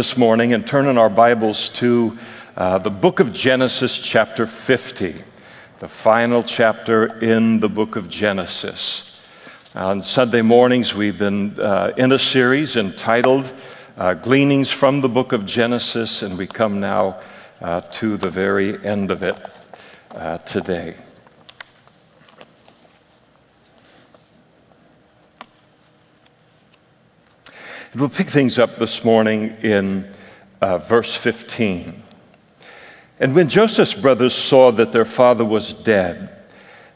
this morning and turn in our Bibles to uh, the book of Genesis, chapter 50, the final chapter in the book of Genesis. On Sunday mornings, we've been uh, in a series entitled uh, Gleanings from the book of Genesis, and we come now uh, to the very end of it uh, today. We'll pick things up this morning in uh, verse 15. And when Joseph's brothers saw that their father was dead,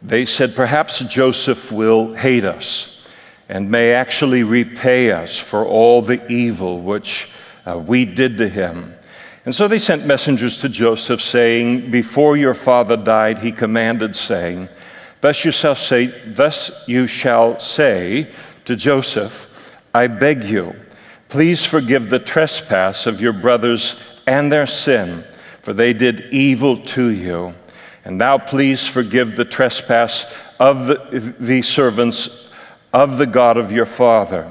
they said, Perhaps Joseph will hate us and may actually repay us for all the evil which uh, we did to him. And so they sent messengers to Joseph, saying, Before your father died, he commanded, saying, Thus you shall say, thus you shall say to Joseph, I beg you, please forgive the trespass of your brothers and their sin, for they did evil to you. And thou please forgive the trespass of the, the servants of the God of your father.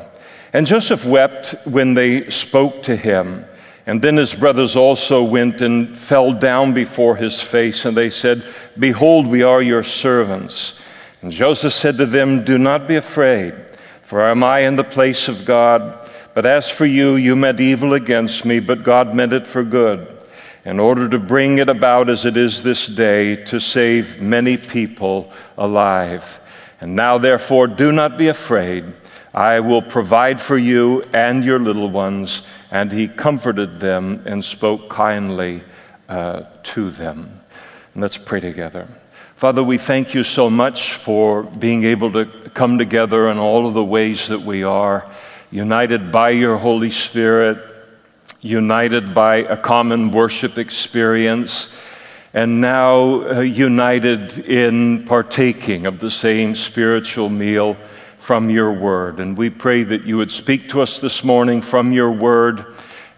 And Joseph wept when they spoke to him. And then his brothers also went and fell down before his face, and they said, Behold, we are your servants. And Joseph said to them, Do not be afraid. For am I in the place of God? But as for you, you meant evil against me, but God meant it for good, in order to bring it about as it is this day, to save many people alive. And now, therefore, do not be afraid. I will provide for you and your little ones. And he comforted them and spoke kindly uh, to them. And let's pray together. Father, we thank you so much for being able to come together in all of the ways that we are, united by your Holy Spirit, united by a common worship experience, and now uh, united in partaking of the same spiritual meal from your word. And we pray that you would speak to us this morning from your word.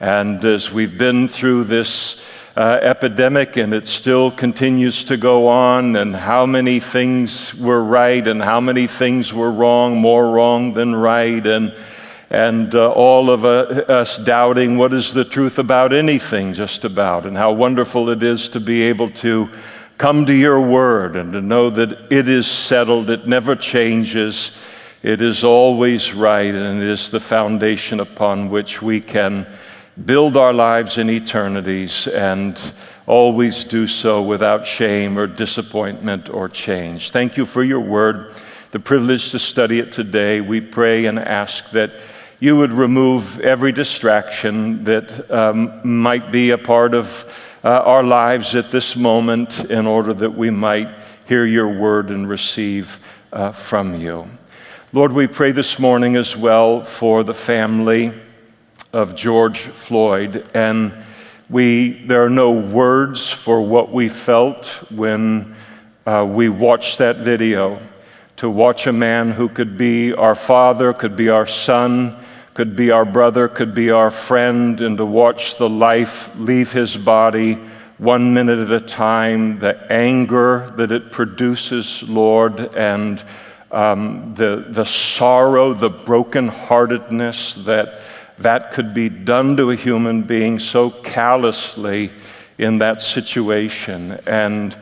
And as we've been through this uh, epidemic and it still continues to go on, and how many things were right and how many things were wrong, more wrong than right, and, and uh, all of uh, us doubting what is the truth about anything, just about, and how wonderful it is to be able to come to your word and to know that it is settled, it never changes. It is always right, and it is the foundation upon which we can build our lives in eternities and always do so without shame or disappointment or change. Thank you for your word, the privilege to study it today. We pray and ask that you would remove every distraction that um, might be a part of uh, our lives at this moment in order that we might hear your word and receive uh, from you. Lord, we pray this morning as well for the family of George Floyd, and we, there are no words for what we felt when uh, we watched that video. To watch a man who could be our father, could be our son, could be our brother, could be our friend, and to watch the life leave his body one minute at a time, the anger that it produces, Lord, and um, the, the sorrow, the brokenheartedness that that could be done to a human being so callously in that situation. And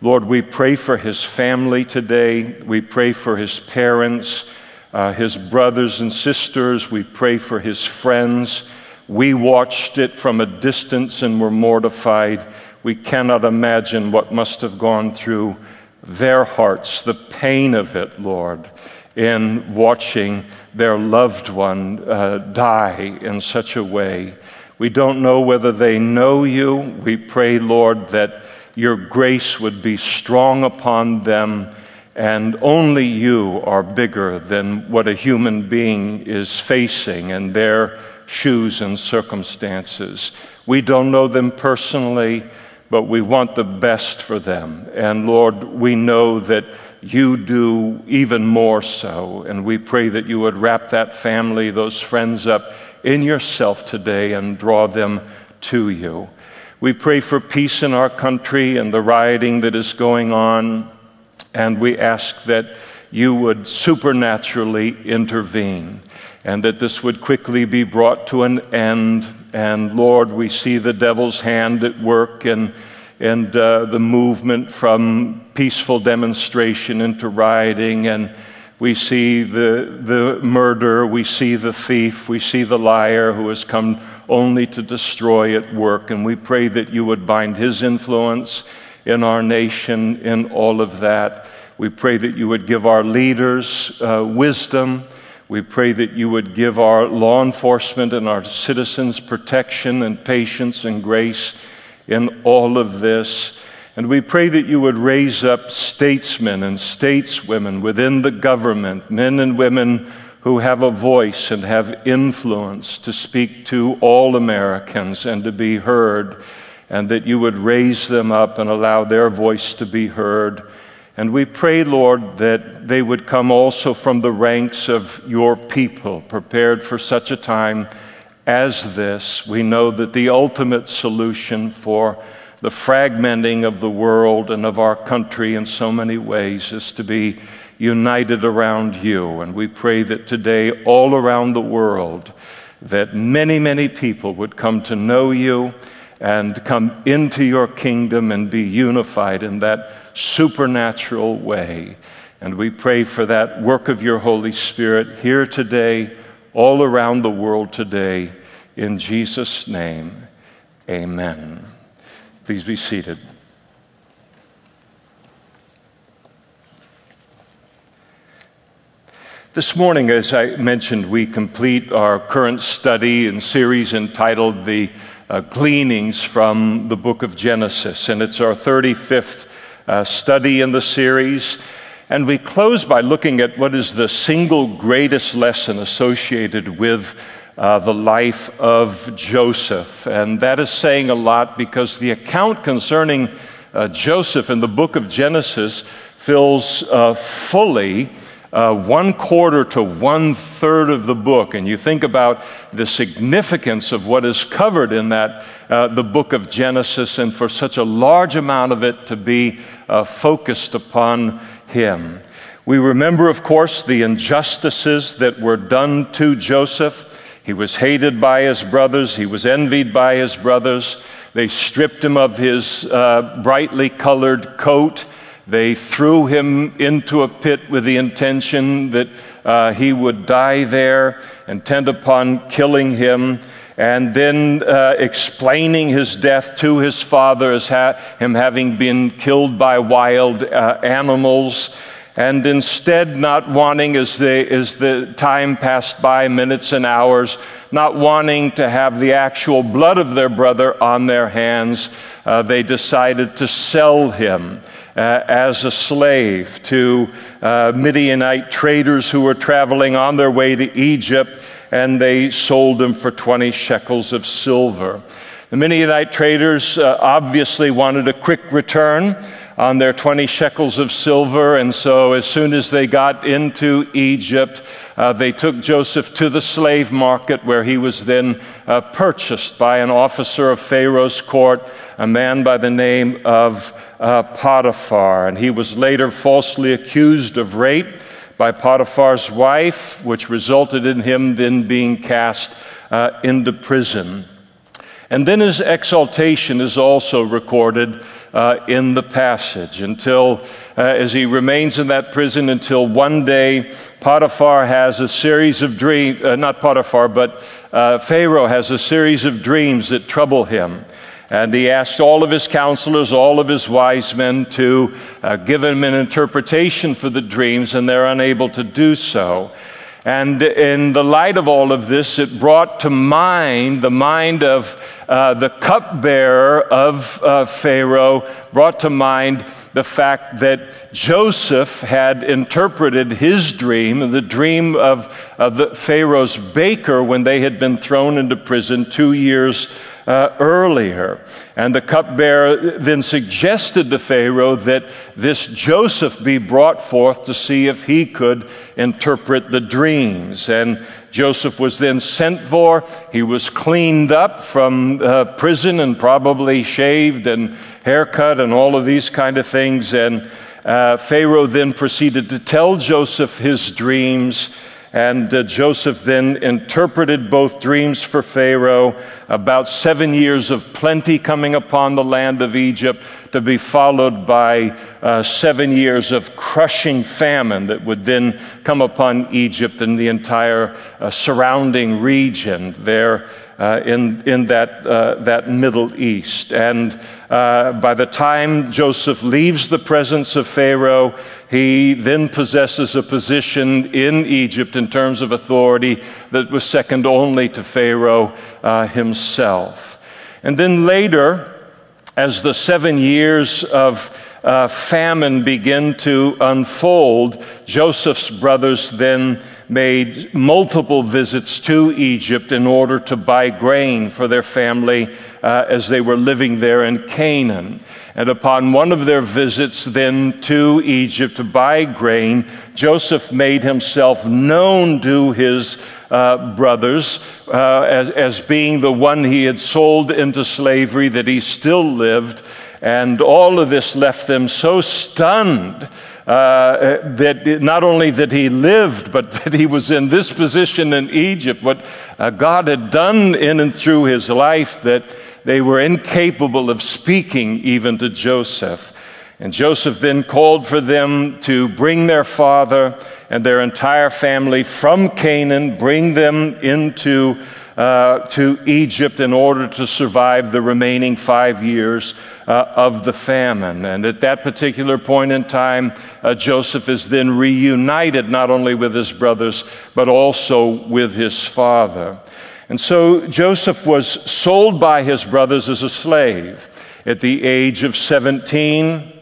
Lord, we pray for his family today. We pray for his parents, uh, his brothers and sisters. We pray for his friends. We watched it from a distance and were mortified. We cannot imagine what must have gone through their hearts, the pain of it, Lord, in watching their loved one uh, die in such a way. We don't know whether they know you. We pray, Lord, that your grace would be strong upon them, and only you are bigger than what a human being is facing in their shoes and circumstances. We don't know them personally, but we want the best for them. And Lord, we know that you do even more so. And we pray that you would wrap that family, those friends up in yourself today and draw them to you. We pray for peace in our country and the rioting that is going on. And we ask that you would supernaturally intervene and that this would quickly be brought to an end And Lord, we see the devil's hand at work and, and uh, the movement from peaceful demonstration into rioting. And we see the, the murderer, we see the thief, we see the liar who has come only to destroy at work. And we pray that you would bind his influence in our nation in all of that. We pray that you would give our leaders uh, wisdom. We pray that you would give our law enforcement and our citizens protection and patience and grace in all of this. And we pray that you would raise up statesmen and stateswomen within the government, men and women who have a voice and have influence to speak to all Americans and to be heard, and that you would raise them up and allow their voice to be heard. And we pray, Lord, that they would come also from the ranks of your people, prepared for such a time as this. We know that the ultimate solution for the fragmenting of the world and of our country in so many ways is to be united around you. And we pray that today, all around the world, that many, many people would come to know you and come into your kingdom and be unified in that supernatural way. And we pray for that work of your Holy Spirit here today, all around the world today. In Jesus' name, amen. Please be seated. This morning, as I mentioned, we complete our current study and series entitled The uh, Gleanings from the Book of Genesis. And it's our 35th uh, study in the series. And we close by looking at what is the single greatest lesson associated with uh, the life of Joseph. And that is saying a lot because the account concerning uh, Joseph in the book of Genesis fills uh, fully. Uh, one quarter to one third of the book, and you think about the significance of what is covered in that, uh, the book of Genesis, and for such a large amount of it to be uh, focused upon him. We remember, of course, the injustices that were done to Joseph. He was hated by his brothers, he was envied by his brothers. They stripped him of his uh, brightly colored coat. They threw him into a pit with the intention that uh, he would die there, intent upon killing him, and then uh, explaining his death to his father as ha- him having been killed by wild uh, animals. And instead not wanting, as the, as the time passed by, minutes and hours, not wanting to have the actual blood of their brother on their hands, uh, they decided to sell him uh, as a slave to uh, Midianite traders who were traveling on their way to Egypt, and they sold him for 20 shekels of silver. The Midianite traders uh, obviously wanted a quick return on their 20 shekels of silver. And so, as soon as they got into Egypt, uh, they took Joseph to the slave market where he was then uh, purchased by an officer of Pharaoh's court, a man by the name of uh, Potiphar. And he was later falsely accused of rape by Potiphar's wife, which resulted in him then being cast uh, into prison. And then his exaltation is also recorded uh, in the passage until, uh, as he remains in that prison, until one day Potiphar has a series of dreams, uh, not Potiphar, but uh, Pharaoh has a series of dreams that trouble him. And he asks all of his counselors, all of his wise men to uh, give him an interpretation for the dreams, and they're unable to do so. And in the light of all of this, it brought to mind the mind of uh, the cupbearer of uh, Pharaoh, brought to mind the fact that Joseph had interpreted his dream, the dream of, of the Pharaoh's baker when they had been thrown into prison two years uh, earlier. And the cupbearer then suggested to Pharaoh that this Joseph be brought forth to see if he could interpret the dreams. And Joseph was then sent for. He was cleaned up from uh, prison and probably shaved and haircut and all of these kind of things. And uh, Pharaoh then proceeded to tell Joseph his dreams. And uh, Joseph then interpreted both dreams for Pharaoh. About seven years of plenty coming upon the land of Egypt to be followed by uh, seven years of crushing famine that would then come upon Egypt and the entire uh, surrounding region there uh, in, in that, uh, that Middle East. And uh, by the time Joseph leaves the presence of Pharaoh, he then possesses a position in Egypt in terms of authority that was second only to Pharaoh uh, himself. And then later, as the seven years of uh, famine begin to unfold, Joseph's brothers then made multiple visits to Egypt in order to buy grain for their family uh, as they were living there in Canaan. And upon one of their visits then to Egypt to buy grain, Joseph made himself known to his uh, brothers uh, as, as being the one he had sold into slavery, that he still lived. And all of this left them so stunned uh, that not only that he lived, but that he was in this position in Egypt, what uh, God had done in and through his life, that they were incapable of speaking even to Joseph. And Joseph then called for them to bring their father and their entire family from Canaan, bring them into uh, to Egypt in order to survive the remaining five years uh, of the famine. And at that particular point in time, uh, Joseph is then reunited not only with his brothers, but also with his father. And so Joseph was sold by his brothers as a slave at the age of 17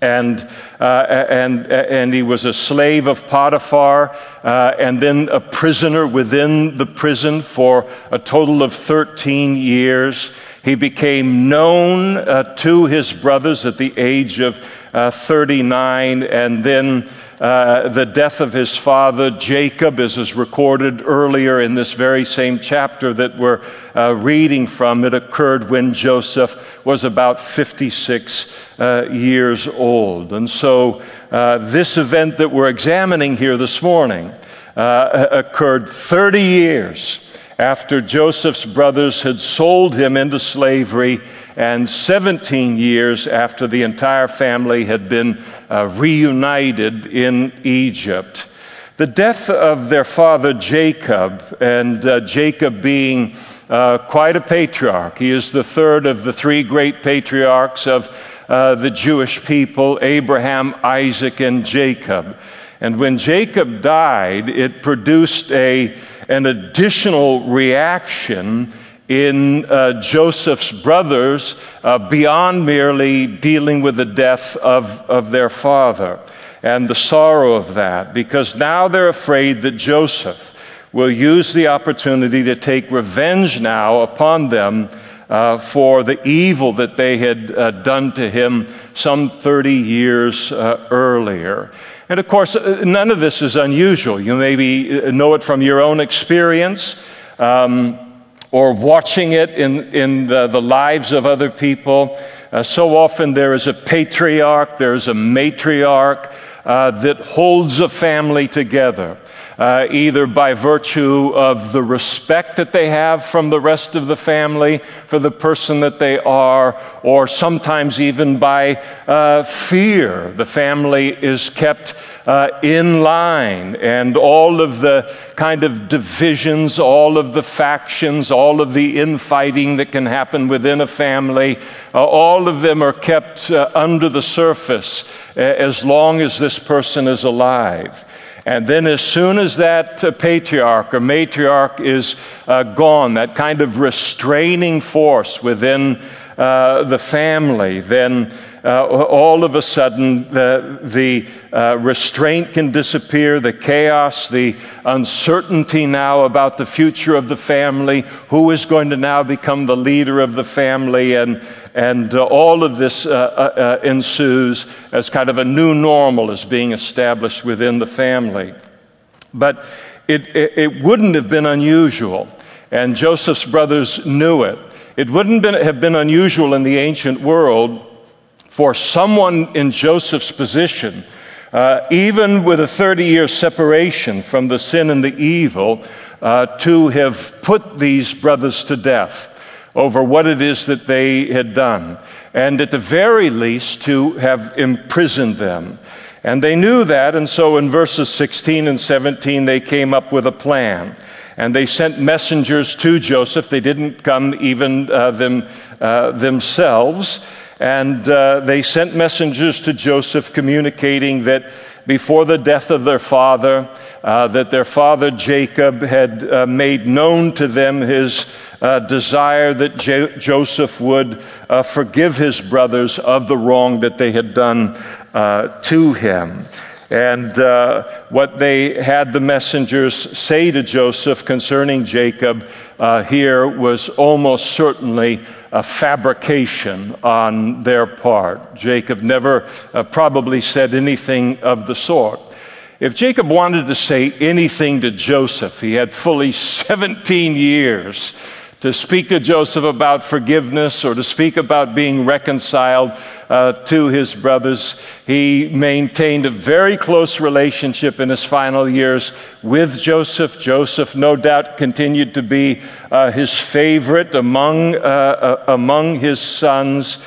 and, uh, and, and he was a slave of Potiphar, uh, and then a prisoner within the prison for a total of 13 years. He became known uh, to his brothers at the age of uh, 39, and then uh, the death of his father Jacob, as is recorded earlier in this very same chapter that we're uh, reading from. It occurred when Joseph was about 56 uh, years old. And so, uh, this event that we're examining here this morning uh, occurred 30 years after Joseph's brothers had sold him into slavery, and 17 years after the entire family had been uh, reunited in Egypt. The death of their father Jacob, and uh, Jacob being uh, quite a patriarch, he is the third of the three great patriarchs of uh, the Jewish people Abraham, Isaac, and Jacob. And when Jacob died, it produced a, an additional reaction in uh, Joseph's brothers uh, beyond merely dealing with the death of, of their father and the sorrow of that, because now they're afraid that Joseph will use the opportunity to take revenge now upon them uh, for the evil that they had uh, done to him some 30 years uh, earlier. And of course, uh, none of this is unusual. You maybe uh, know it from your own experience um, or watching it in, in the, the lives of other people. Uh, so often there is a patriarch, there is a matriarch uh, that holds a family together uh, either by virtue of the respect that they have from the rest of the family for the person that they are, or sometimes even by uh, fear. The family is kept uh, in line, and all of the kind of divisions, all of the factions, all of the infighting that can happen within a family, uh, all of them are kept uh, under the surface uh, as long as this person is alive. And then, as soon as that uh, patriarch or matriarch is uh, gone, that kind of restraining force within uh, the family, then uh, all of a sudden the, the uh, restraint can disappear, the chaos, the uncertainty now about the future of the family, who is going to now become the leader of the family, and, and uh, all of this uh, uh, uh, ensues as kind of a new normal is being established within the family. But it, it, it wouldn't have been unusual, and Joseph's brothers knew it. It wouldn't have been unusual in the ancient world for someone in Joseph's position uh, even with a 30 year separation from the sin and the evil, uh, to have put these brothers to death over what it is that they had done, and at the very least to have imprisoned them. And they knew that, and so in verses 16 and 17, they came up with a plan. And they sent messengers to Joseph. They didn't come even uh, them, uh, themselves. And uh, they sent messengers to Joseph communicating that before the death of their father, uh, that their father Jacob had uh, made known to them his uh, desire that Jo- Joseph would uh, forgive his brothers of the wrong that they had done uh, to him. And uh, what they had the messengers say to Joseph concerning Jacob uh, here was almost certainly a fabrication on their part. Jacob never uh, probably said anything of the sort. If Jacob wanted to say anything to Joseph, he had fully 17 years to speak to Joseph about forgiveness or to speak about being reconciled uh, to his brothers. He maintained a very close relationship in his final years with Joseph. Joseph, no doubt, continued to be uh, his favorite among, uh, uh among his sons.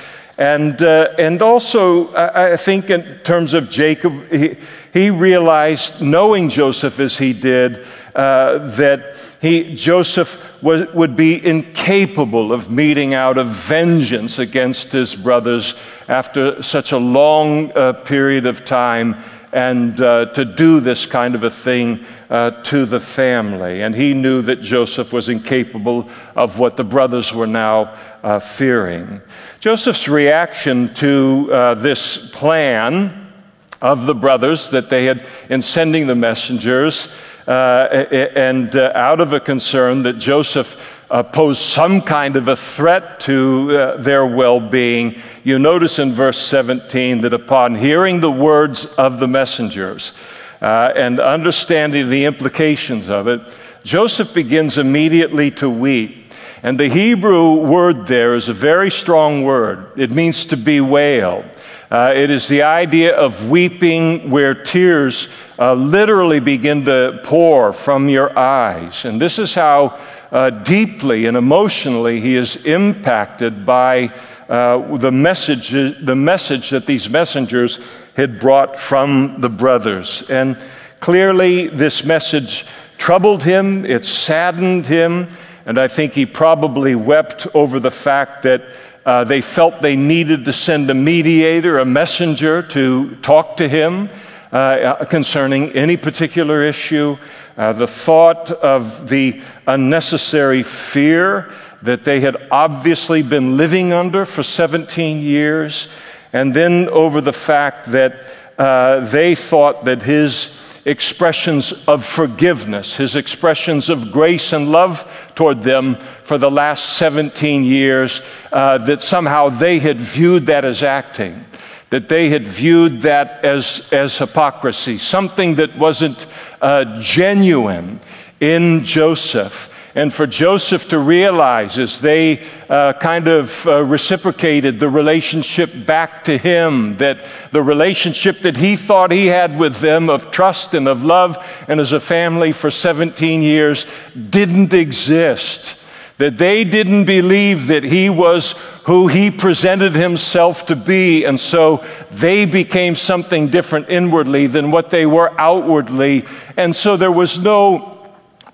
And, uh, and also, I, I, think, in terms of Jacob, he, he realized, knowing Joseph as he did, uh, that he, Joseph was, would be incapable of meting out a vengeance against his brothers after such a long uh, period of time and uh, to do this kind of a thing uh, to the family. And he knew that Joseph was incapable of what the brothers were now uh, fearing. Joseph's reaction to uh, this plan of the brothers that they had in sending the messengers uh, and uh, out of a concern that Joseph uh, posed some kind of a threat to uh, their well being, you notice in verse 17 that upon hearing the words of the messengers uh, and understanding the implications of it, Joseph begins immediately to weep. And the Hebrew word there is a very strong word. It means to bewail. Uh, it is the idea of weeping where tears uh, literally begin to pour from your eyes. And this is how uh, deeply and emotionally he is impacted by uh, the, message, the message that these messengers had brought from the brothers. And clearly, this message troubled him, it saddened him, and I think he probably wept over the fact that uh, they felt they needed to send a mediator, a messenger to talk to him uh, concerning any particular issue. Uh, the thought of the unnecessary fear that they had obviously been living under for 17 years, and then over the fact that uh, they thought that his expressions of forgiveness, his expressions of grace and love toward them for the last 17 years, uh, that somehow they had viewed that as acting, that they had viewed that as, as hypocrisy, something that wasn't uh, genuine in Joseph and for Joseph to realize as they uh, kind of uh, reciprocated the relationship back to him, that the relationship that he thought he had with them of trust and of love and as a family for 17 years didn't exist. That they didn't believe that he was who he presented himself to be, and so they became something different inwardly than what they were outwardly. And so there was no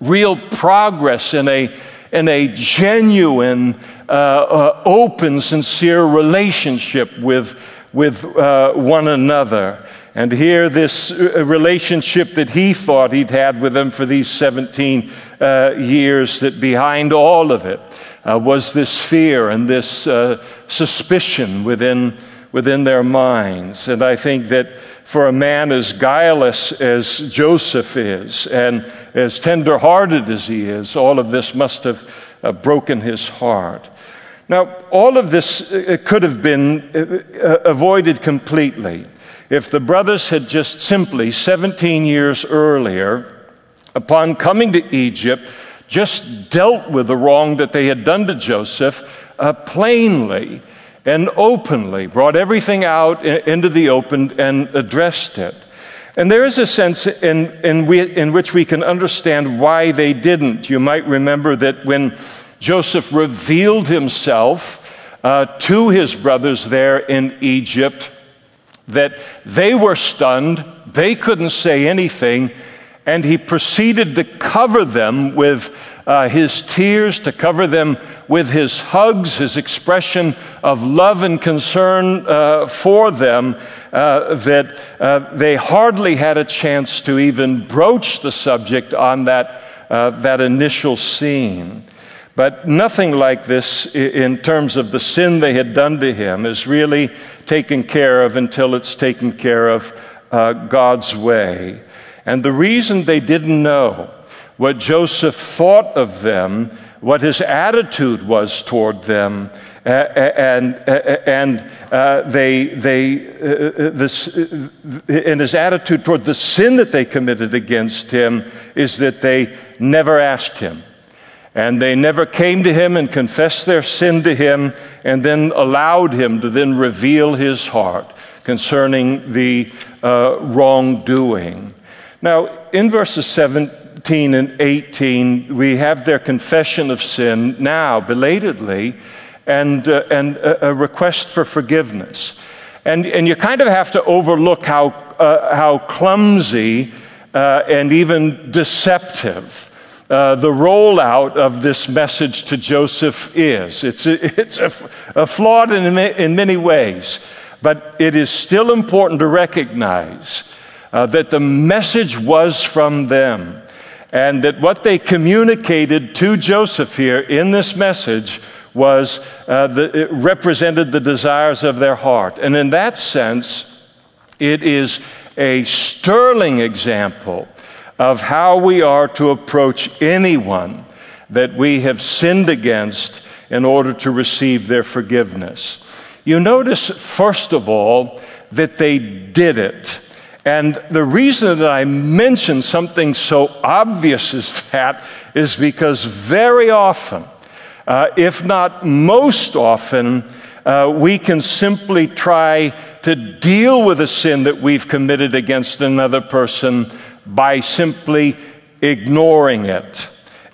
real progress in a, in a genuine, uh, uh, open, sincere relationship with, with uh, one another. And here, this uh, relationship that he thought he'd had with them for these 17 uh, years, that behind all of it uh, was this fear and this suspicion within, within their minds. And I think that for a man as guileless as Joseph is and as tender hearted as he is, all of this must have uh, broken his heart. Now, all of this uh, could have been uh, uh, avoided completely if the brothers had just simply, 17 years earlier, upon coming to Egypt, just dealt with the wrong that they had done to Joseph uh, plainly and openly, brought everything out into the open and addressed it. And there is a sense in, in, we, in, which we can understand why they didn't. You might remember that when Joseph revealed himself uh, to his brothers there in Egypt, that they were stunned, they couldn't say anything, and he proceeded to cover them with uh, his tears, to cover them with his hugs, his expression of love and concern uh, for them, uh, that uh, they hardly had a chance to even broach the subject on that, uh, that initial scene. But nothing like this, in terms of the sin they had done to him, is really taken care of until it's taken care of uh, God's way. And the reason they didn't know what Joseph thought of them, what his attitude was toward them, uh, and, uh, and uh, they, they, uh, this, and his attitude toward the sin that they committed against him is that they never asked him. And they never came to him and confessed their sin to him and then allowed him to then reveal his heart concerning the uh, wrongdoing. Now, in verses 17 and 18, we have their confession of sin now, belatedly, and, uh, and a, a, request for forgiveness. And, and you kind of have to overlook how, uh, how clumsy uh, and even deceptive uh, the rollout of this message to Joseph is. It's, a, it's a, a flawed in, in many ways, but it is still important to recognize uh, that the message was from them, and that what they communicated to Joseph here in this message was uh, the, it represented the desires of their heart. And in that sense, it is a sterling example of how we are to approach anyone that we have sinned against in order to receive their forgiveness. You notice, first of all, that they did it. And the reason that I mention something so obvious as that is because very often, uh, if not most often, uh, we can simply try to deal with a sin that we've committed against another person by simply ignoring it.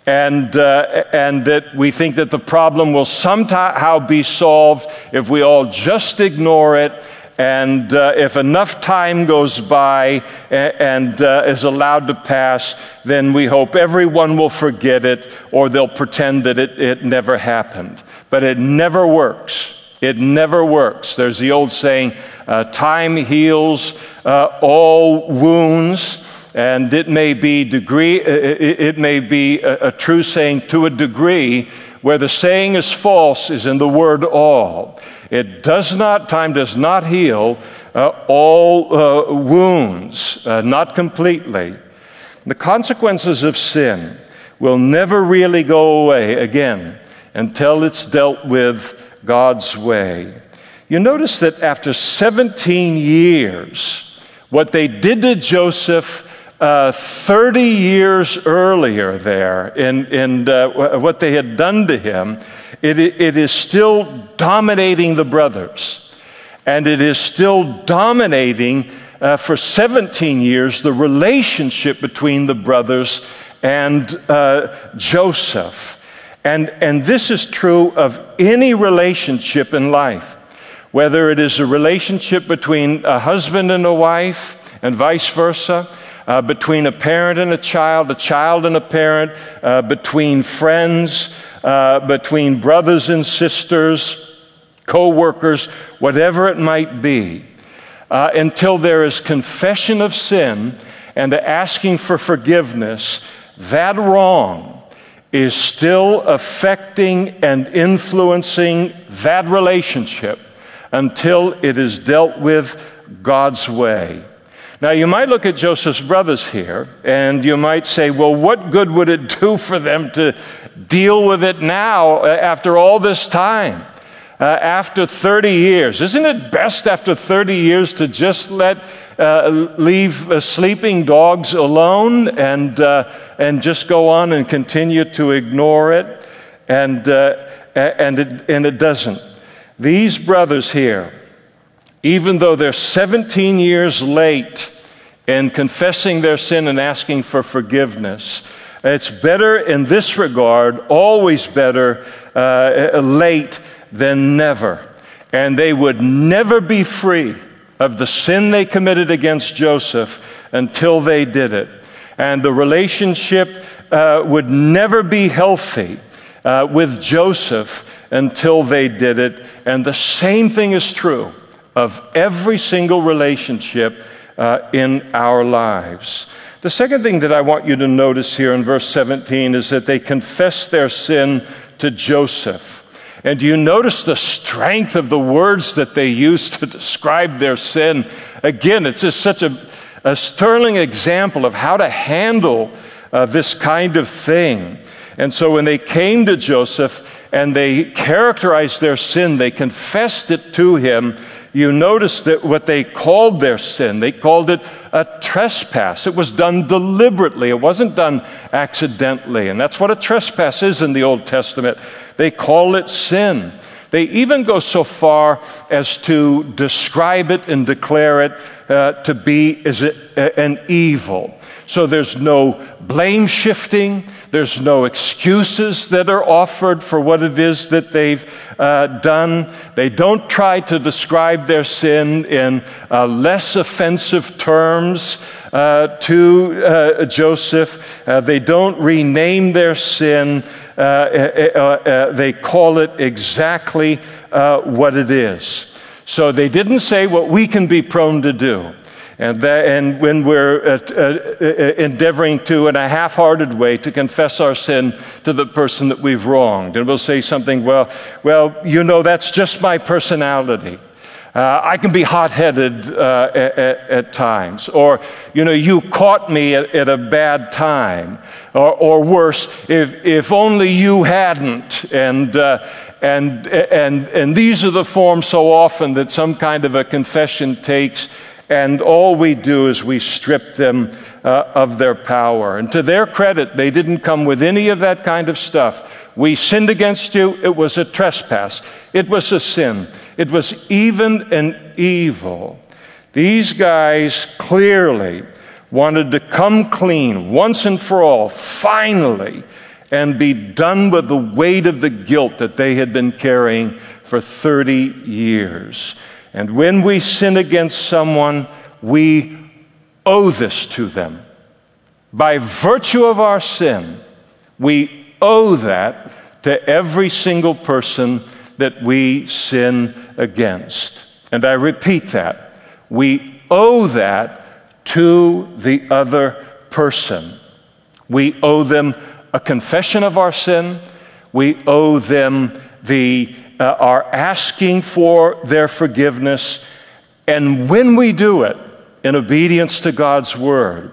And, uh, and that we think that the problem will somehow be solved if we all just ignore it and uh, if enough time goes by and uh, is allowed to pass, then we hope everyone will forget it or they'll pretend that it, it never happened. But it never works. It never works. There's the old saying uh, time heals uh, all wounds. And it may be degree, it may be a, a true saying to a degree, where the saying is false is in the word all. It does not, time does not heal uh, all uh, wounds, uh, not completely. The consequences of sin will never really go away again until it's dealt with God's way. You notice that after 17 years, what they did to Joseph uh, 30 years earlier there in, in uh, what they had done to him, it, it is still dominating the brothers. And it is still dominating uh, for 17 years the relationship between the brothers and uh, Joseph. And, and this is true of any relationship in life, whether it is a relationship between a husband and a wife and vice versa uh, between a parent and a child, a child and a parent, uh, between friends, uh, between brothers and sisters, co workers, whatever it might be, uh, until there is confession of sin and asking for forgiveness, that wrong is still affecting and influencing that relationship until it is dealt with God's way. Now, you might look at Joseph's brothers here, and you might say, well, what good would it do for them to deal with it now uh, after all this time? Uh, after 30 years. Isn't it best after 30 years to just let uh, leave uh, sleeping dogs alone and, uh, and just go on and continue to ignore it? And, uh, and, it, and it doesn't. These brothers here, even though they're 17 years late in confessing their sin and asking for forgiveness. It's better in this regard, always better uh, late than never. And they would never be free of the sin they committed against Joseph until they did it. And the relationship uh, would never be healthy uh, with Joseph until they did it. And the same thing is true of every single relationship uh, in our lives. The second thing that I want you to notice here in verse 17 is that they confess their sin to Joseph. And do you notice the strength of the words that they use to describe their sin? Again, it's just such a, a sterling example of how to handle uh, this kind of thing. And so when they came to Joseph and they characterized their sin, they confessed it to him. You notice that what they called their sin, they called it a trespass. It was done deliberately. It wasn't done accidentally. And that's what a trespass is in the Old Testament. They call it sin. They even go so far as to describe it and declare it uh, to be as a, an evil. So there's no blame shifting. There's no excuses that are offered for what it is that they've uh, done. They don't try to describe their sin in uh, less offensive terms uh, to uh, Joseph. Uh, they don't rename their sin. Uh, they call it exactly what it is. So they didn't say what we can be prone to do. And, that, and when we're uh, uh, uh, endeavoring to, in a half hearted way, to confess our sin to the person that we've wronged, and we'll say something, well, well, you know, that's just my personality. Uh, I can be hot headed uh, at, at, times. Or, you know, you caught me at, at a bad time. Or, or, worse, if, if only you hadn't. And, uh, and, and, and these are the forms so often that some kind of a confession takes and all we do is we strip them uh, of their power. And to their credit, they didn't come with any of that kind of stuff. We sinned against you. It was a trespass. It was a sin. It was even an evil. These guys clearly wanted to come clean once and for all, finally, and be done with the weight of the guilt that they had been carrying for 30 years. And when we sin against someone, we owe this to them. By virtue of our sin, we owe that to every single person that we sin against. And I repeat that. We owe that to the other person. We owe them a confession of our sin. We owe them the uh, are asking for their forgiveness. And when we do it in obedience to God's word,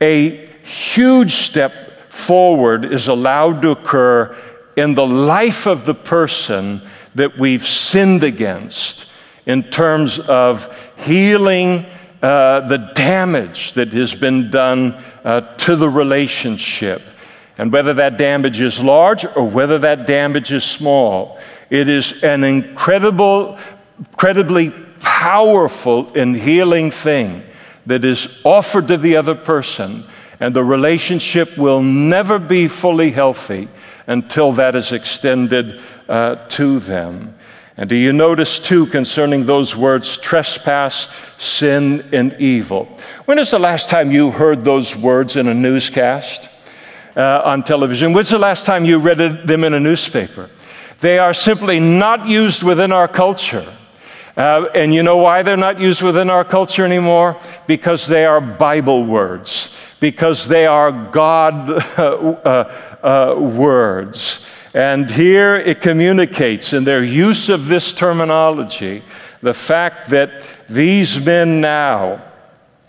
a huge step forward is allowed to occur in the life of the person that we've sinned against in terms of healing uh, the damage that has been done uh, to the relationship. And whether that damage is large or whether that damage is small, it is an incredible, incredibly powerful and healing thing that is offered to the other person, and the relationship will never be fully healthy until that is extended uh, to them. And do you notice, too, concerning those words, trespass, sin, and evil? When is the last time you heard those words in a newscast uh, on television? When's the last time you read them in a newspaper? They are simply not used within our culture. Uh, and you know why they're not used within our culture anymore? Because they are Bible words, because they are God uh, uh, words. And here it communicates in their use of this terminology the fact that these men now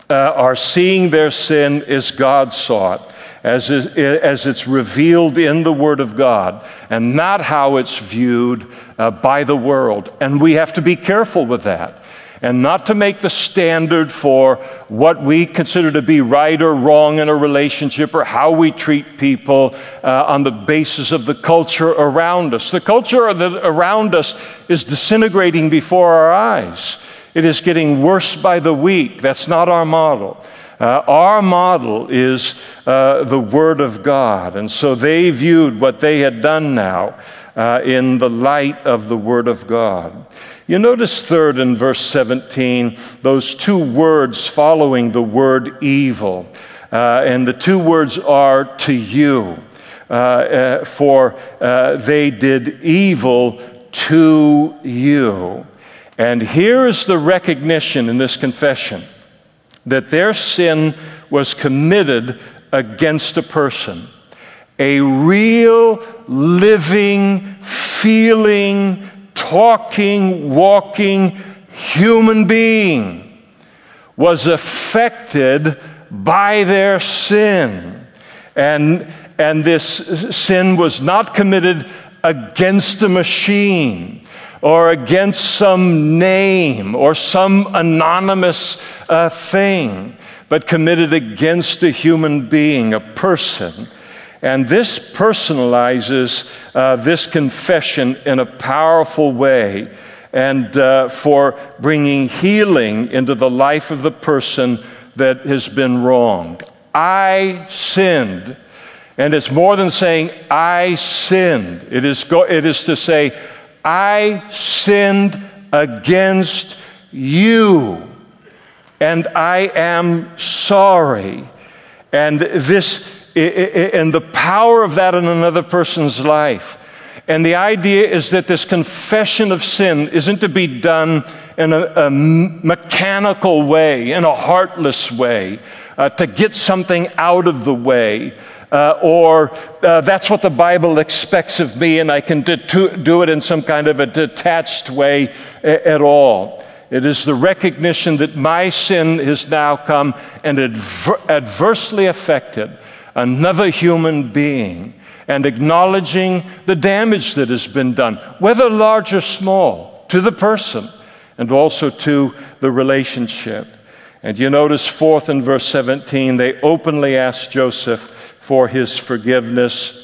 uh, are seeing their sin as God saw it as, as it's revealed in the Word of God and not how it's viewed uh, by the world. And we have to be careful with that and not to make the standard for what we consider to be right or wrong in a relationship or how we treat people uh, on the basis of the culture around us. The culture around us is disintegrating before our eyes. It is getting worse by the week. That's not our model. Uh, our model is uh, the Word of God. And so they viewed what they had done now uh, in the light of the Word of God. You notice, third, in verse 17, those two words following the word evil. Uh, and the two words are to you. Uh, uh, for they did evil to you. And here is the recognition in this confession that their sin was committed against a person, a real, living, feeling, talking, walking human being was affected by their sin. And, and this sin was not committed against a machine or against some name or some anonymous uh, thing, but committed against a human being, a person. And this personalizes uh, this confession in a powerful way and uh, for bringing healing into the life of the person that has been wronged. I sinned. And it's more than saying, I sinned. It is, go- it is to say, I sinned against you, and I am sorry. And this, and the power of that in another person's life. And the idea is that this confession of sin isn't to be done in a, a mechanical way, in a heartless way, uh, to get something out of the way, uh, or uh, that's what the Bible expects of me, and I can do it in some kind of a detached way at all. It is the recognition that my sin has now come and adver- adversely affected another human being and acknowledging the damage that has been done, whether large or small, to the person and also to the relationship. And you notice, fourth in verse 17, they openly ask Joseph, for his forgiveness.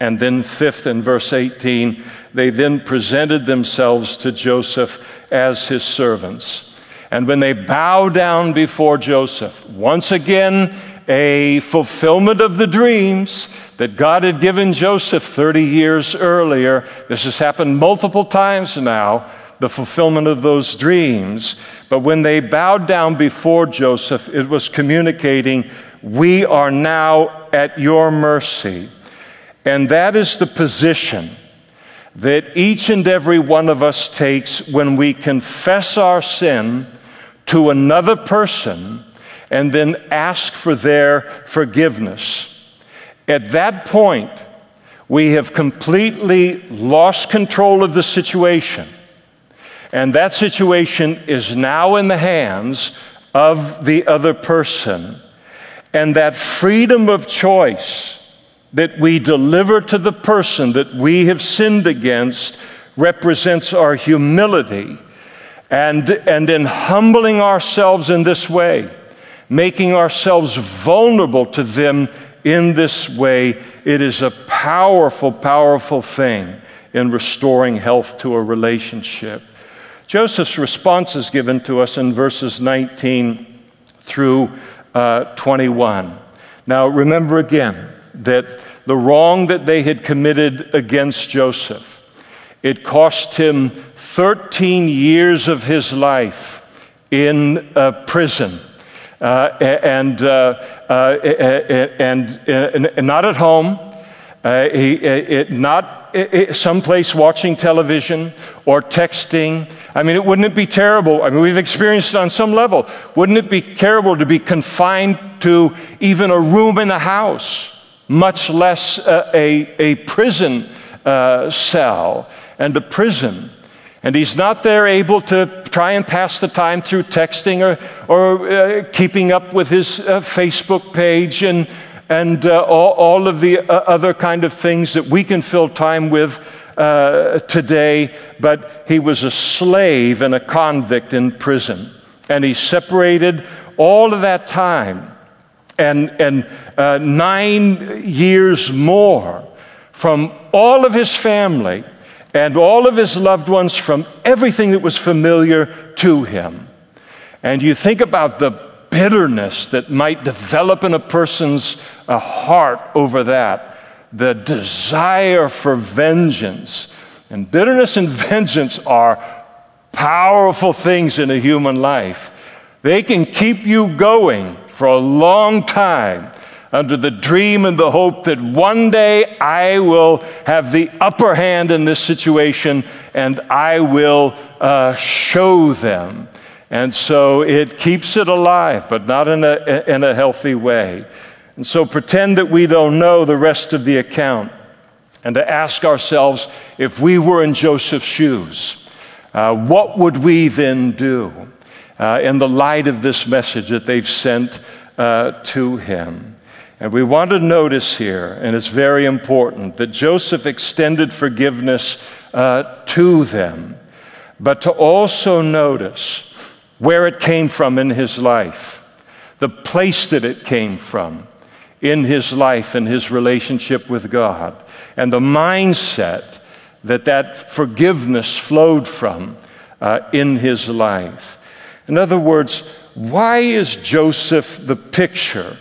And then, fifth, in verse 18, they then presented themselves to Joseph as his servants. And when they bow down before Joseph, once again, a fulfillment of the dreams that God had given Joseph 30 years earlier. This has happened multiple times now, the fulfillment of those dreams. But when they bowed down before Joseph, it was communicating we are now at your mercy. And that is the position that each and every one of us takes when we confess our sin to another person and then ask for their forgiveness. At that point, we have completely lost control of the situation. And that situation is now in the hands of the other person. And that freedom of choice that we deliver to the person that we have sinned against represents our humility. And, and in humbling ourselves in this way, making ourselves vulnerable to them in this way, it is a powerful, powerful thing in restoring health to a relationship. Joseph's response is given to us in verses 19 through uh, 21. Now, remember again that the wrong that they had committed against Joseph, it cost him 13 years of his life in uh, prison. Uh, and, uh, uh, and, and, not at home, he, it, not someplace watching television or texting. I mean, it, wouldn't it be terrible? I mean, we've experienced it on some level. Wouldn't it be terrible to be confined to even a room in a house, much less a, a, prison uh, cell and a prison? And he's not there able to try and pass the time through texting or, or uh, keeping up with his uh, Facebook page and and uh, all, all, of the uh, other kind of things that we can fill time with uh, today, but he was a slave and a convict in prison. And he separated all of that time and, and uh, nine years more from all of his family and all of his loved ones from everything that was familiar to him. And you think about the bitterness that might develop in a person's uh, heart over that, the desire for vengeance. And bitterness and vengeance are powerful things in a human life. They can keep you going for a long time under the dream and the hope that one day I will have the upper hand in this situation and I will uh, show them. And so it keeps it alive, but not in a, in a healthy way. And so pretend that we don't know the rest of the account and to ask ourselves if we were in Joseph's shoes, uh, what would we then do uh, in the light of this message that they've sent uh, to him? And we want to notice here, and it's very important, that Joseph extended forgiveness uh, to them, but to also notice where it came from in his life, the place that it came from in his life and his relationship with God, and the mindset that that forgiveness flowed from uh, in his life. In other words, why is Joseph the picture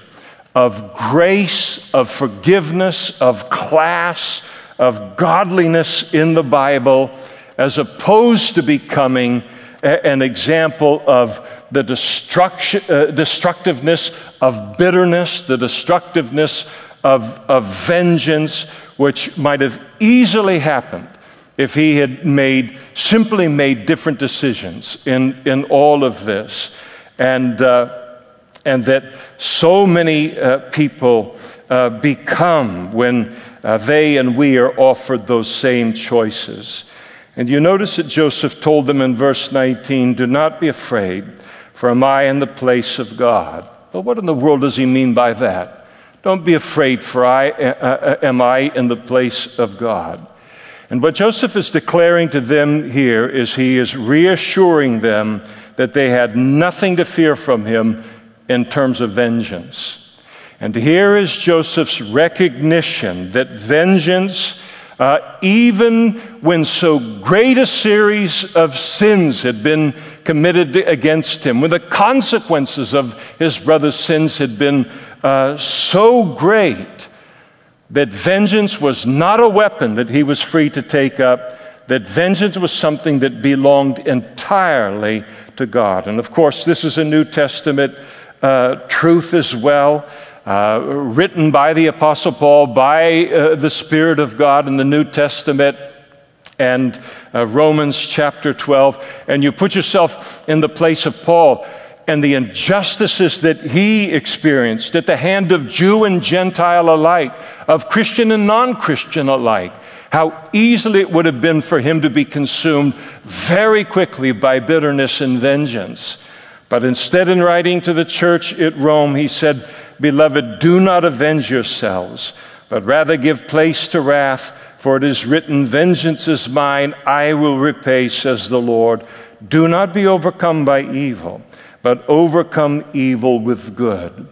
of grace, of forgiveness, of class, of godliness in the Bible, as opposed to becoming an example of the destruction, uh, destructiveness of bitterness, the destructiveness of, of vengeance, which might have easily happened if he had made simply made different decisions in, in all of this and uh, and that so many uh, people uh, become when uh, they and we are offered those same choices. And you notice that Joseph told them in verse 19, Do not be afraid, for am I in the place of God? But what in the world does he mean by that? Don't be afraid, for I uh, am I in the place of God. And what Joseph is declaring to them here is he is reassuring them that they had nothing to fear from him in terms of vengeance. And here is Joseph's recognition that vengeance, uh, even when so great a series of sins had been committed against him, when the consequences of his brother's sins had been uh, so great, that vengeance was not a weapon that he was free to take up, that vengeance was something that belonged entirely to God. And of course, this is a New Testament uh, truth as well. Uh, written by the Apostle Paul, by uh, the Spirit of God in the New Testament and uh, Romans chapter 12, and you put yourself in the place of Paul and the injustices that he experienced at the hand of Jew and Gentile alike, of Christian and non Christian alike. How easily it would have been for him to be consumed very quickly by bitterness and vengeance. But instead, in writing to the church at Rome, he said, Beloved, do not avenge yourselves, but rather give place to wrath, for it is written, Vengeance is mine, I will repay, says the Lord. Do not be overcome by evil, but overcome evil with good.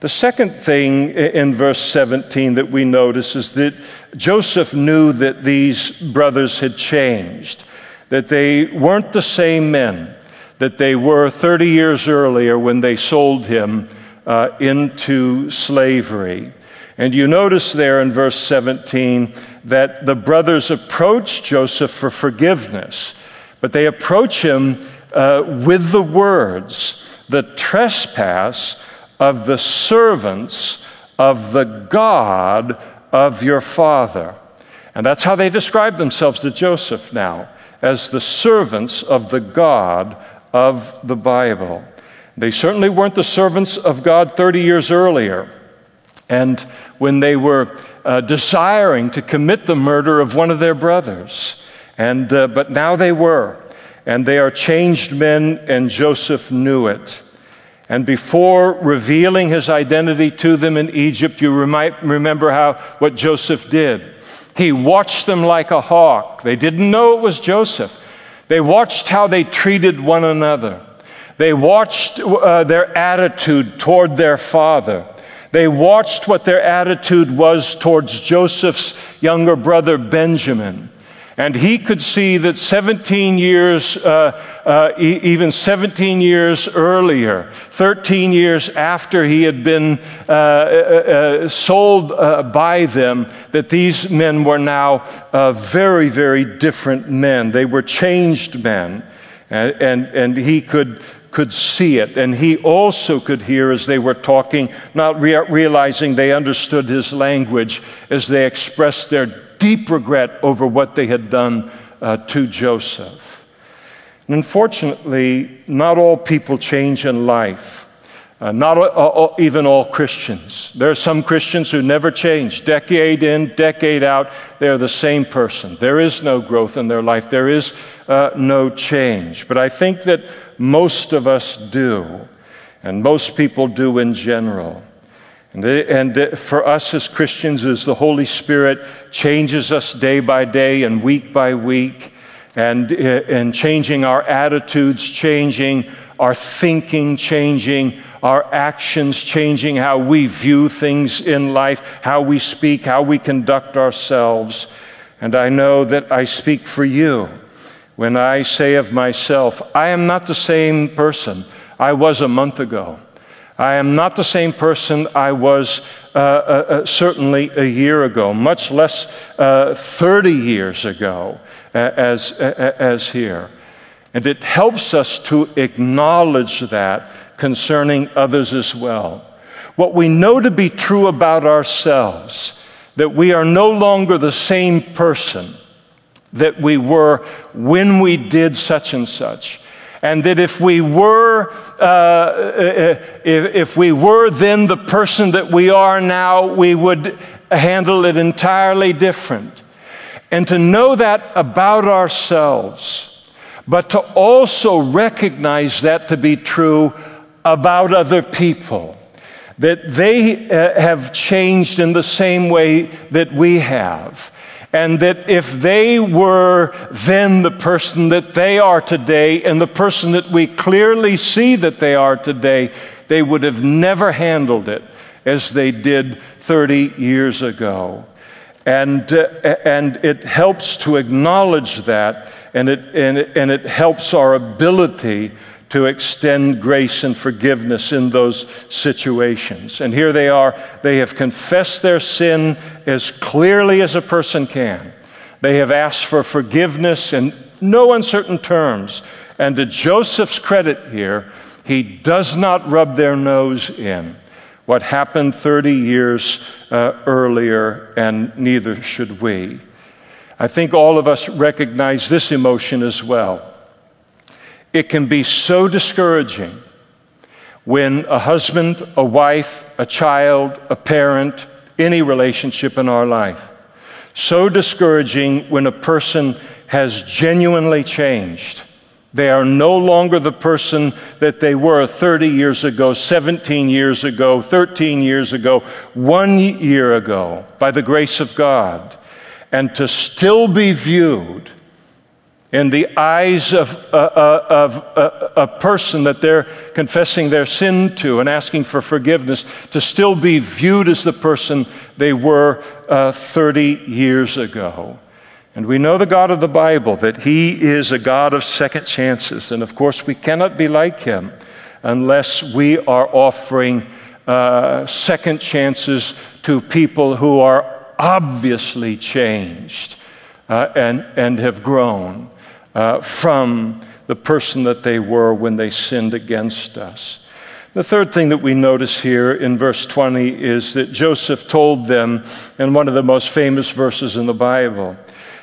The second thing in verse 17 that we notice is that Joseph knew that these brothers had changed, that they weren't the same men that they were 30 years earlier when they sold him uh, into slavery. And you notice there in verse 17 that the brothers approach Joseph for forgiveness, but they approach him uh, with the words, the trespass of the servants of the God of your father. And that's how they describe themselves to Joseph now, as the servants of the God of the Bible. They certainly weren't the servants of God 30 years earlier. And when they were uh, desiring to commit the murder of one of their brothers. And, uh, but now they were. And they are changed men, and Joseph knew it. And before revealing his identity to them in Egypt, you might remember how, what Joseph did. He watched them like a hawk. They didn't know it was Joseph. They watched how they treated one another. They watched uh, their attitude toward their father. They watched what their attitude was towards Joseph's younger brother Benjamin. And he could see that 17 years, uh, uh, e- even 17 years earlier, 13 years after he had been uh, uh, uh sold uh, by them, that these men were now very, very different men. They were changed men. And, and, and he could could see it. And he also could hear as they were talking, not rea- realizing they understood his language as they expressed their deep regret over what they had done uh, to Joseph. And unfortunately, not all people change in life. Uh, not all, even all Christians. There are some Christians who never change. Decade in, decade out, they're the same person. There is no growth in their life. There is uh, no change. But I think that most of us do, and most people do in general. And, and for us as Christians, as the Holy Spirit changes us day by day and week by week, and, uh, and changing our attitudes, changing our thinking, changing our actions, changing how we view things in life, how we speak, how we conduct ourselves. And I know that I speak for you when I say of myself, I am not the same person I was a month ago. I am not the same person I was uh, uh, uh certainly a year ago, much less uh, 30 years ago as, as here. And it helps us to acknowledge that concerning others as well. What we know to be true about ourselves, that we are no longer the same person that we were when we did such and such. And that if we were uh, uh, if, if we were then the person that we are now we would handle it entirely different. And to know that about ourselves but to also recognize that to be true about other people that they uh, have changed in the same way that we have and that if they were then the person that they are today and the person that we clearly see that they are today, they would have never handled it as they did 30 years ago. And, uh, and it helps to acknowledge that, and it, and, it, and it helps our ability to extend grace and forgiveness in those situations. And here they are. They have confessed their sin as clearly as a person can. They have asked for forgiveness in no uncertain terms. And to Joseph's credit here, he does not rub their nose in what happened 30 years uh, earlier, and neither should we. I think all of us recognize this emotion as well. It can be so discouraging when a husband, a wife, a child, a parent, any relationship in our life, so discouraging when a person has genuinely changed. They are no longer the person that they were 30 years ago, 17 years ago, 13 years ago, one year ago, by the grace of God. And to still be viewed in the eyes of, uh, uh, of uh, a person that they're confessing their sin to and asking for forgiveness to still be viewed as the person they were uh, 30 years ago. And we know the God of the Bible, that He is a God of second chances. And of course, we cannot be like Him unless we are offering uh, second chances to people who are obviously changed uh, and, and have grown uh, from the person that they were when they sinned against us. The third thing that we notice here in verse 20 is that Joseph told them in one of the most famous verses in the Bible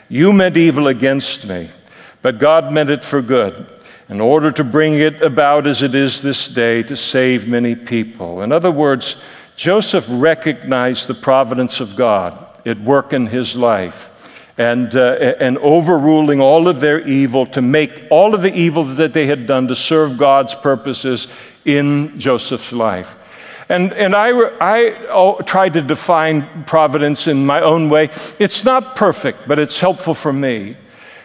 You meant evil against me, but God meant it for good, in order to bring it about as it is this day to save many people. In other words, Joseph recognized the providence of God at work in his life and, uh, and overruling all of their evil to make all of the evil that they had done to serve God's purposes in Joseph's life. And, and I, I oh, tried to define providence in my own way. It's not perfect, but it's helpful for me.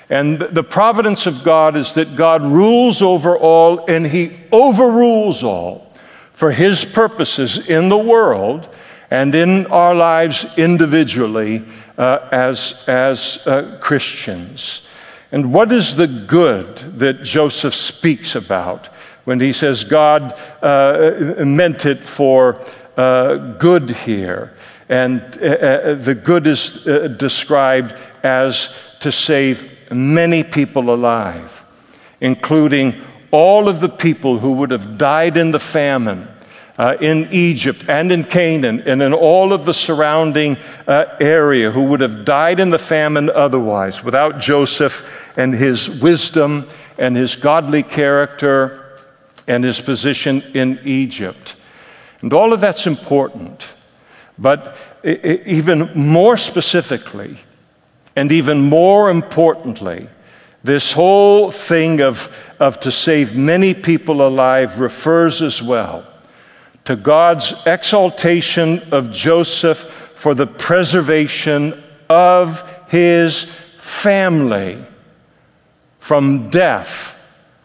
And the providence of God is that God rules over all and He overrules all for His purposes in the world and in our lives individually uh, as, as uh, Christians. And what is the good that Joseph speaks about when he says God uh, meant it for uh, good here? And uh, uh, the good is described as to save many people alive, including all of the people who would have died in the famine uh, in Egypt and in Canaan and in all of the surrounding uh, area who would have died in the famine otherwise without Joseph and his wisdom and his godly character and his position in Egypt. And all of that's important. But even more specifically, and even more importantly, this whole thing of, of to save many people alive refers as well to God's exaltation of Joseph for the preservation of his family from death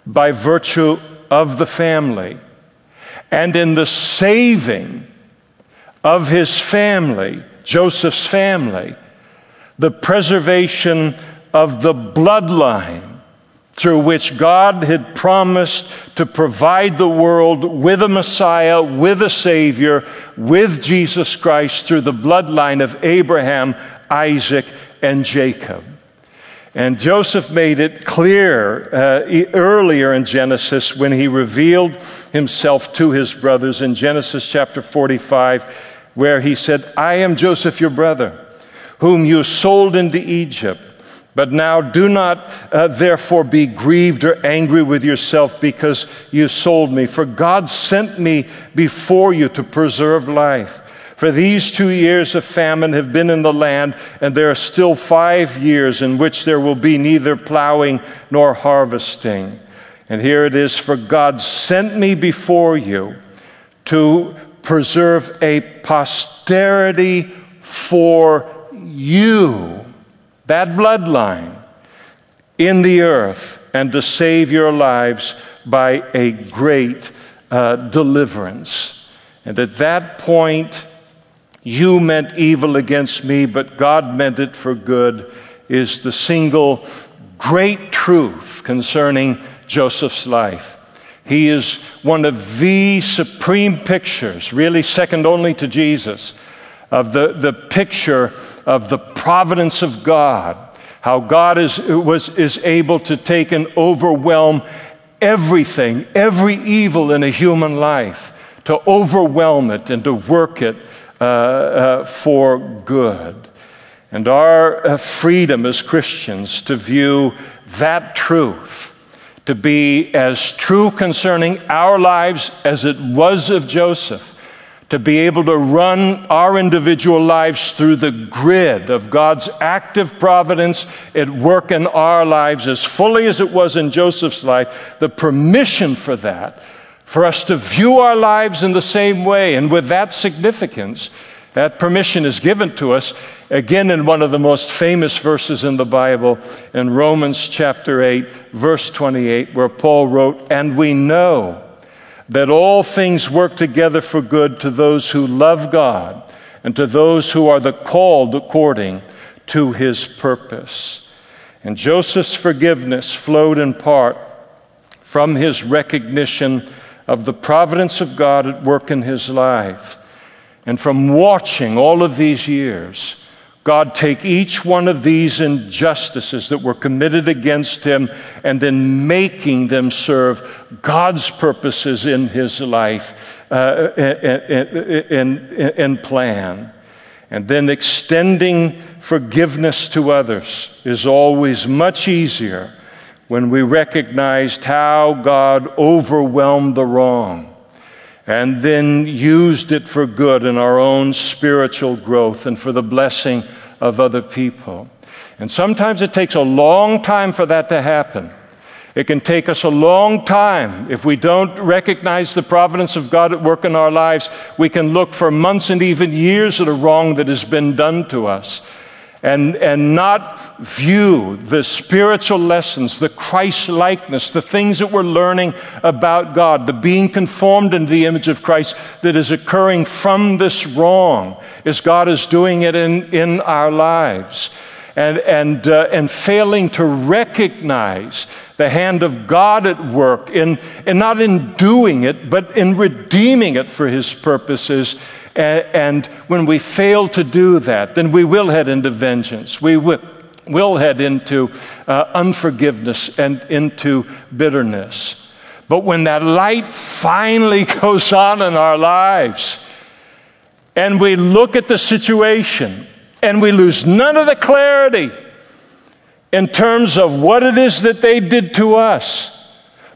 by virtue of the family, and in the saving of his family, Joseph's family, the preservation of the bloodline through which God had promised to provide the world with a Messiah, with a Savior, with Jesus Christ through the bloodline of Abraham, Isaac, and Jacob. And Joseph made it clear uh, earlier in Genesis when he revealed himself to his brothers in Genesis chapter 45, where he said, I am Joseph, your brother, whom you sold into Egypt. But now do not uh, therefore be grieved or angry with yourself because you sold me. For God sent me before you to preserve life. For these two years of famine have been in the land, and there are still five years in which there will be neither plowing nor harvesting. And here it is For God sent me before you to preserve a posterity for you that bloodline in the earth and to save your lives by a great uh, deliverance. And at that point, you meant evil against me, but God meant it for good, is the single great truth concerning Joseph's life. He is one of the supreme pictures, really second only to Jesus, of the, the picture of the providence of God, how God is, was, is able to take and overwhelm everything, every evil in a human life, to overwhelm it and to work it uh, uh, for good. And our uh, freedom as Christians to view that truth to be as true concerning our lives as it was of Joseph to be able to run our individual lives through the grid of God's active providence at work in our lives as fully as it was in Joseph's life, the permission for that, for us to view our lives in the same way and with that significance. That permission is given to us again in one of the most famous verses in the Bible, in Romans chapter 8, verse 28, where Paul wrote, And we know that all things work together for good to those who love God and to those who are the called according to his purpose. And Joseph's forgiveness flowed in part from his recognition of the providence of God at work in his life. And from watching all of these years, God take each one of these injustices that were committed against him and then making them serve God's purposes in his life uh, uh, uh, uh and, and plan. And then extending forgiveness to others is always much easier when we recognized how God overwhelmed the wrong and then used it for good in our own spiritual growth and for the blessing of other people. And sometimes it takes a long time for that to happen. It can take us a long time. If we don't recognize the providence of God at work in our lives, we can look for months and even years at a wrong that has been done to us. And, and not view the spiritual lessons, the Christ likeness, the things that we're learning about God, the being conformed into the image of Christ that is occurring from this wrong as God is doing it in, in our lives. And, and, uh, and failing to recognize the hand of God at work in, and not in doing it, but in redeeming it for His purposes and when we fail to do that, then we will head into vengeance. We will, head into uh, unforgiveness and into bitterness. But when that light finally goes on in our lives, and we look at the situation, and we lose none of the clarity in terms of what it is that they did to us,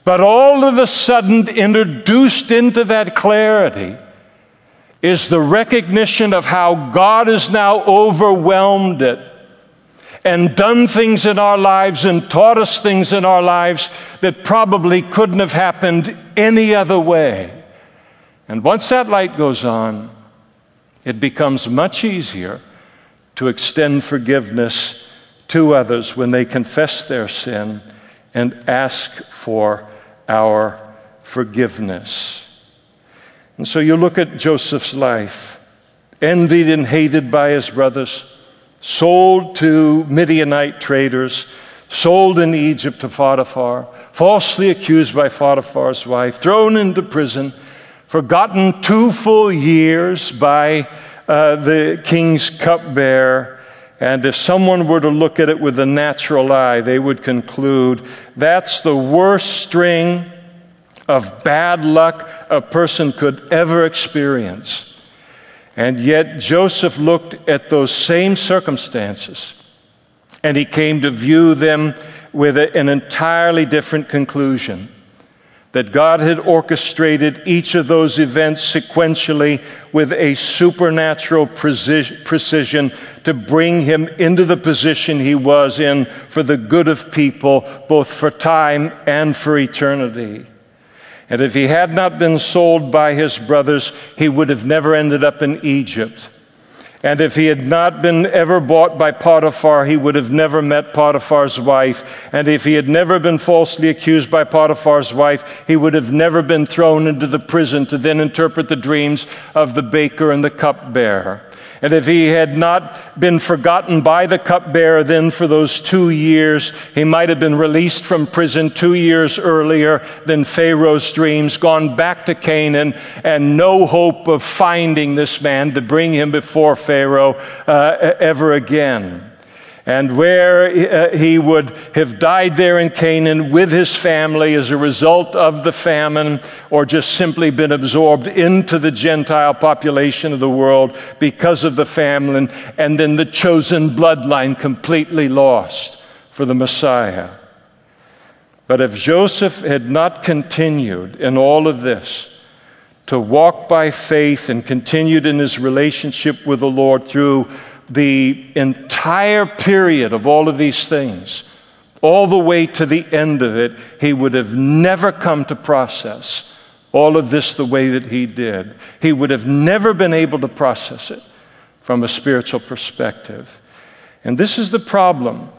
but all of a sudden introduced into that clarity is the recognition of how God has now overwhelmed it and done things in our lives and taught us things in our lives that probably couldn't have happened any other way. And once that light goes on, it becomes much easier to extend forgiveness to others when they confess their sin and ask for our forgiveness. And so you look at Joseph's life, envied and hated by his brothers, sold to Midianite traders, sold in Egypt to Potiphar, falsely accused by Potiphar's wife, thrown into prison, forgotten two full years by uh, the king's cupbearer. And if someone were to look at it with a natural eye, they would conclude that's the worst string of bad luck a person could ever experience. And yet, Joseph looked at those same circumstances and he came to view them with an entirely different conclusion that God had orchestrated each of those events sequentially with a supernatural precision to bring him into the position he was in for the good of people, both for time and for eternity. And if he had not been sold by his brothers, he would have never ended up in Egypt. And if he had not been ever bought by Potiphar, he would have never met Potiphar's wife. And if he had never been falsely accused by Potiphar's wife, he would have never been thrown into the prison to then interpret the dreams of the baker and the cupbearer. And if he had not been forgotten by the cupbearer then for those two years, he might have been released from prison two years earlier than Pharaoh's dreams, gone back to Canaan, and no hope of finding this man to bring him before Pharaoh uh, ever again and where uh, he would have died there in Canaan with his family as a result of the famine, or just simply been absorbed into the Gentile population of the world because of the famine, and then the chosen bloodline completely lost for the Messiah. But if Joseph had not continued in all of this, to walk by faith and continued in his relationship with the Lord through the entire period of all of these things, all the way to the end of it, he would have never come to process all of this the way that he did. He would have never been able to process it from a spiritual perspective. And this is the problem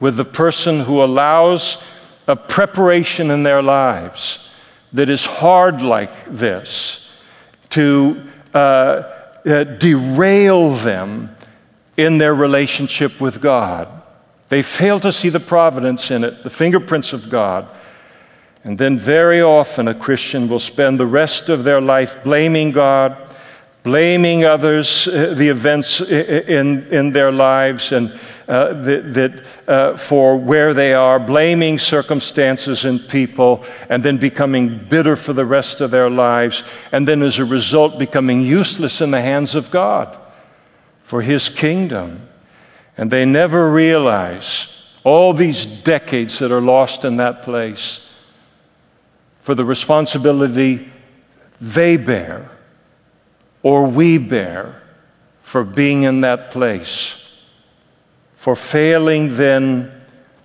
with the person who allows a preparation in their lives that is hard like this to uh, uh, derail them in their relationship with God. They fail to see the providence in it, the fingerprints of God. And then, very often, a Christian will spend the rest of their life blaming God, blaming others, uh, the events in, in their lives, and uh, that, that uh, for where they are, blaming circumstances and people, and then becoming bitter for the rest of their lives, and then as a result, becoming useless in the hands of God for his kingdom. And they never realize all these decades that are lost in that place for the responsibility they bear or we bear for being in that place, for failing then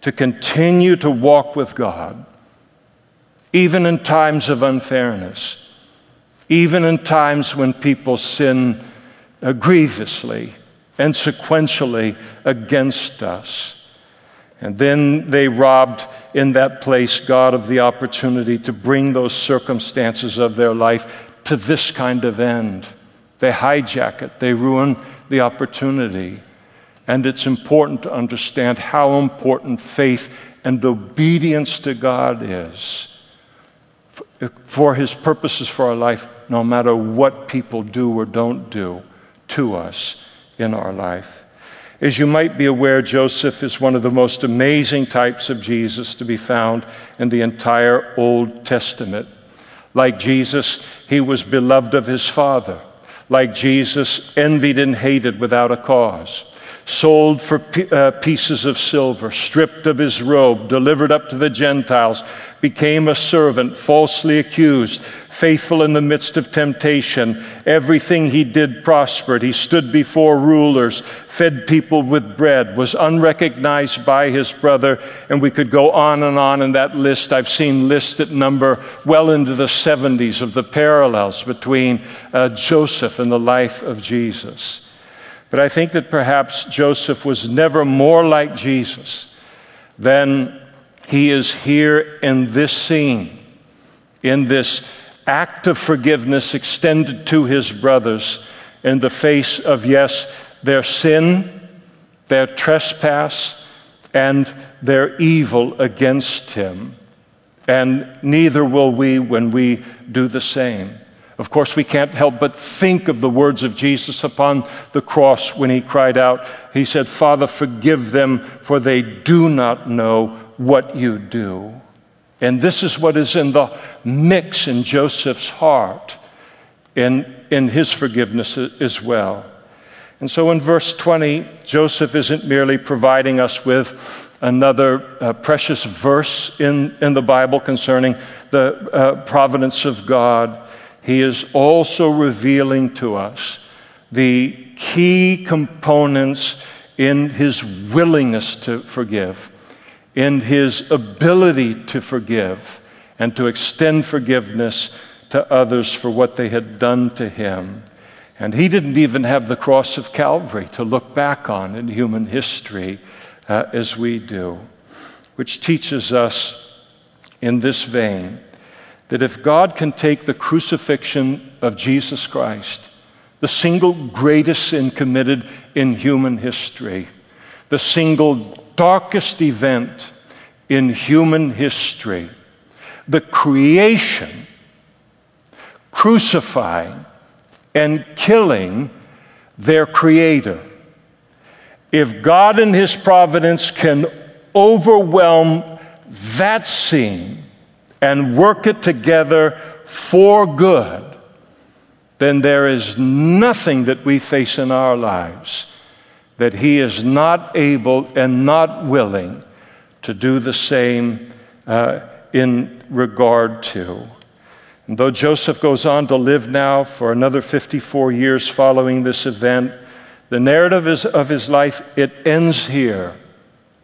to continue to walk with God, even in times of unfairness, even in times when people sin uh, grievously and sequentially against us. And then they robbed in that place God of the opportunity to bring those circumstances of their life to this kind of end. They hijack it, they ruin the opportunity. And it's important to understand how important faith and obedience to God is for His purposes for our life, no matter what people do or don't do to us in our life. As you might be aware, Joseph is one of the most amazing types of Jesus to be found in the entire Old Testament. Like Jesus, he was beloved of his Father. Like Jesus, envied and hated without a cause sold for uh, pieces of silver, stripped of his robe, delivered up to the Gentiles, became a servant, falsely accused, faithful in the midst of temptation. Everything he did prospered. He stood before rulers, fed people with bread, was unrecognized by his brother, and we could go on and on in that list. I've seen lists that number well into the 70s of the parallels between uh, Joseph and the life of Jesus. But I think that perhaps Joseph was never more like Jesus than he is here in this scene, in this act of forgiveness extended to his brothers in the face of, yes, their sin, their trespass, and their evil against him. And neither will we when we do the same. Of course, we can't help but think of the words of Jesus upon the cross when he cried out. He said, Father, forgive them, for they do not know what you do. And this is what is in the mix in Joseph's heart, in, in his forgiveness as well. And so in verse 20, Joseph isn't merely providing us with another uh, precious verse in, in the Bible concerning the uh, providence of God he is also revealing to us the key components in his willingness to forgive, in his ability to forgive, and to extend forgiveness to others for what they had done to him. And he didn't even have the cross of Calvary to look back on in human history uh, as we do, which teaches us in this vein that if God can take the crucifixion of Jesus Christ, the single greatest sin committed in human history, the single darkest event in human history, the creation, crucifying and killing their creator. If God in His providence can overwhelm that scene and work it together for good, then there is nothing that we face in our lives that He is not able and not willing to do the same uh, in regard to. And though Joseph goes on to live now for another 54 years following this event, the narrative is, of his life, it ends here.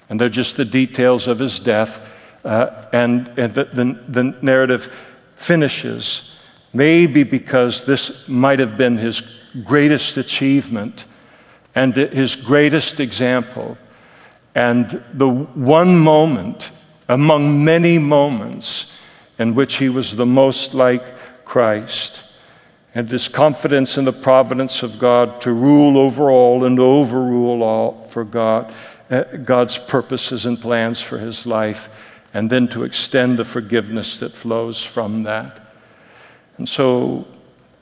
And they're just the details of his death uh, and, and the, the, the narrative finishes. Maybe because this might have been his greatest achievement and his greatest example, and the one moment among many moments in which he was the most like Christ. And his confidence in the providence of God to rule over all and overrule all for God, uh, God's purposes and plans for his life and then to extend the forgiveness that flows from that. And so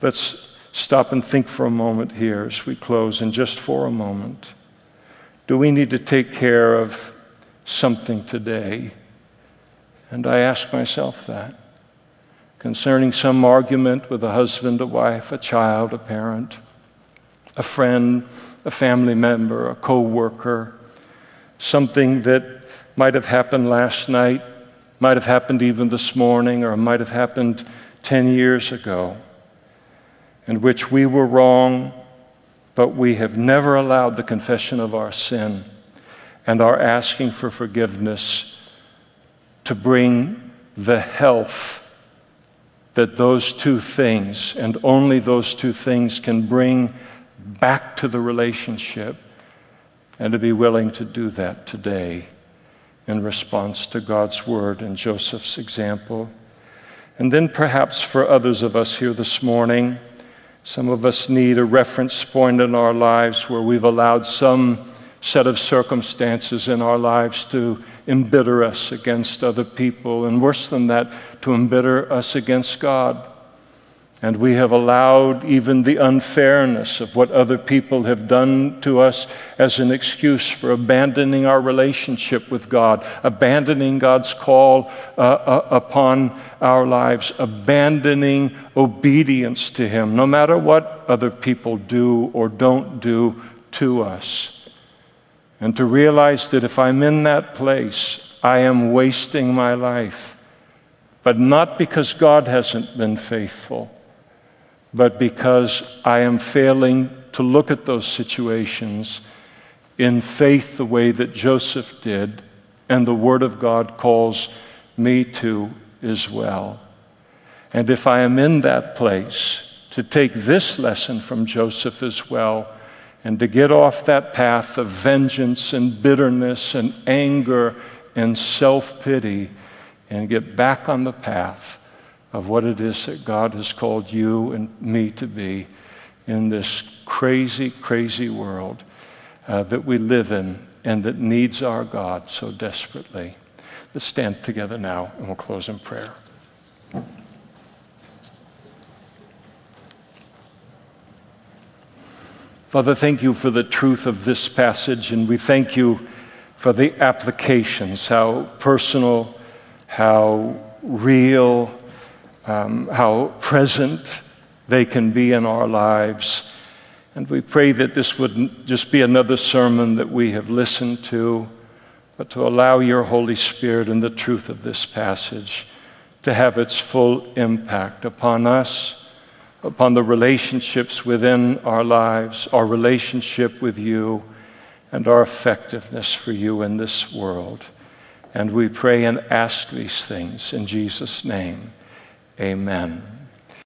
let's stop and think for a moment here as we close, and just for a moment. Do we need to take care of something today? And I ask myself that concerning some argument with a husband, a wife, a child, a parent, a friend, a family member, a co worker, something that might have happened last night, might have happened even this morning, or might have happened 10 years ago, in which we were wrong, but we have never allowed the confession of our sin and our asking for forgiveness to bring the health that those two things, and only those two things, can bring back to the relationship, and to be willing to do that today in response to God's word and Joseph's example. And then perhaps for others of us here this morning, some of us need a reference point in our lives where we've allowed some set of circumstances in our lives to embitter us against other people, and worse than that, to embitter us against God. And we have allowed even the unfairness of what other people have done to us as an excuse for abandoning our relationship with God, abandoning God's call uh, uh, upon our lives, abandoning obedience to Him, no matter what other people do or don't do to us. And to realize that if I'm in that place, I am wasting my life. But not because God hasn't been faithful but because I am failing to look at those situations in faith the way that Joseph did, and the Word of God calls me to as well. And if I am in that place, to take this lesson from Joseph as well, and to get off that path of vengeance and bitterness and anger and self pity, and get back on the path of what it is that God has called you and me to be in this crazy, crazy world uh, that we live in and that needs our God so desperately. Let's stand together now and we'll close in prayer. Father, thank you for the truth of this passage, and we thank you for the applications, how personal, how real, um, how present they can be in our lives. And we pray that this wouldn't just be another sermon that we have listened to, but to allow your Holy Spirit and the truth of this passage to have its full impact upon us, upon the relationships within our lives, our relationship with you, and our effectiveness for you in this world. And we pray and ask these things in Jesus' name. Amen.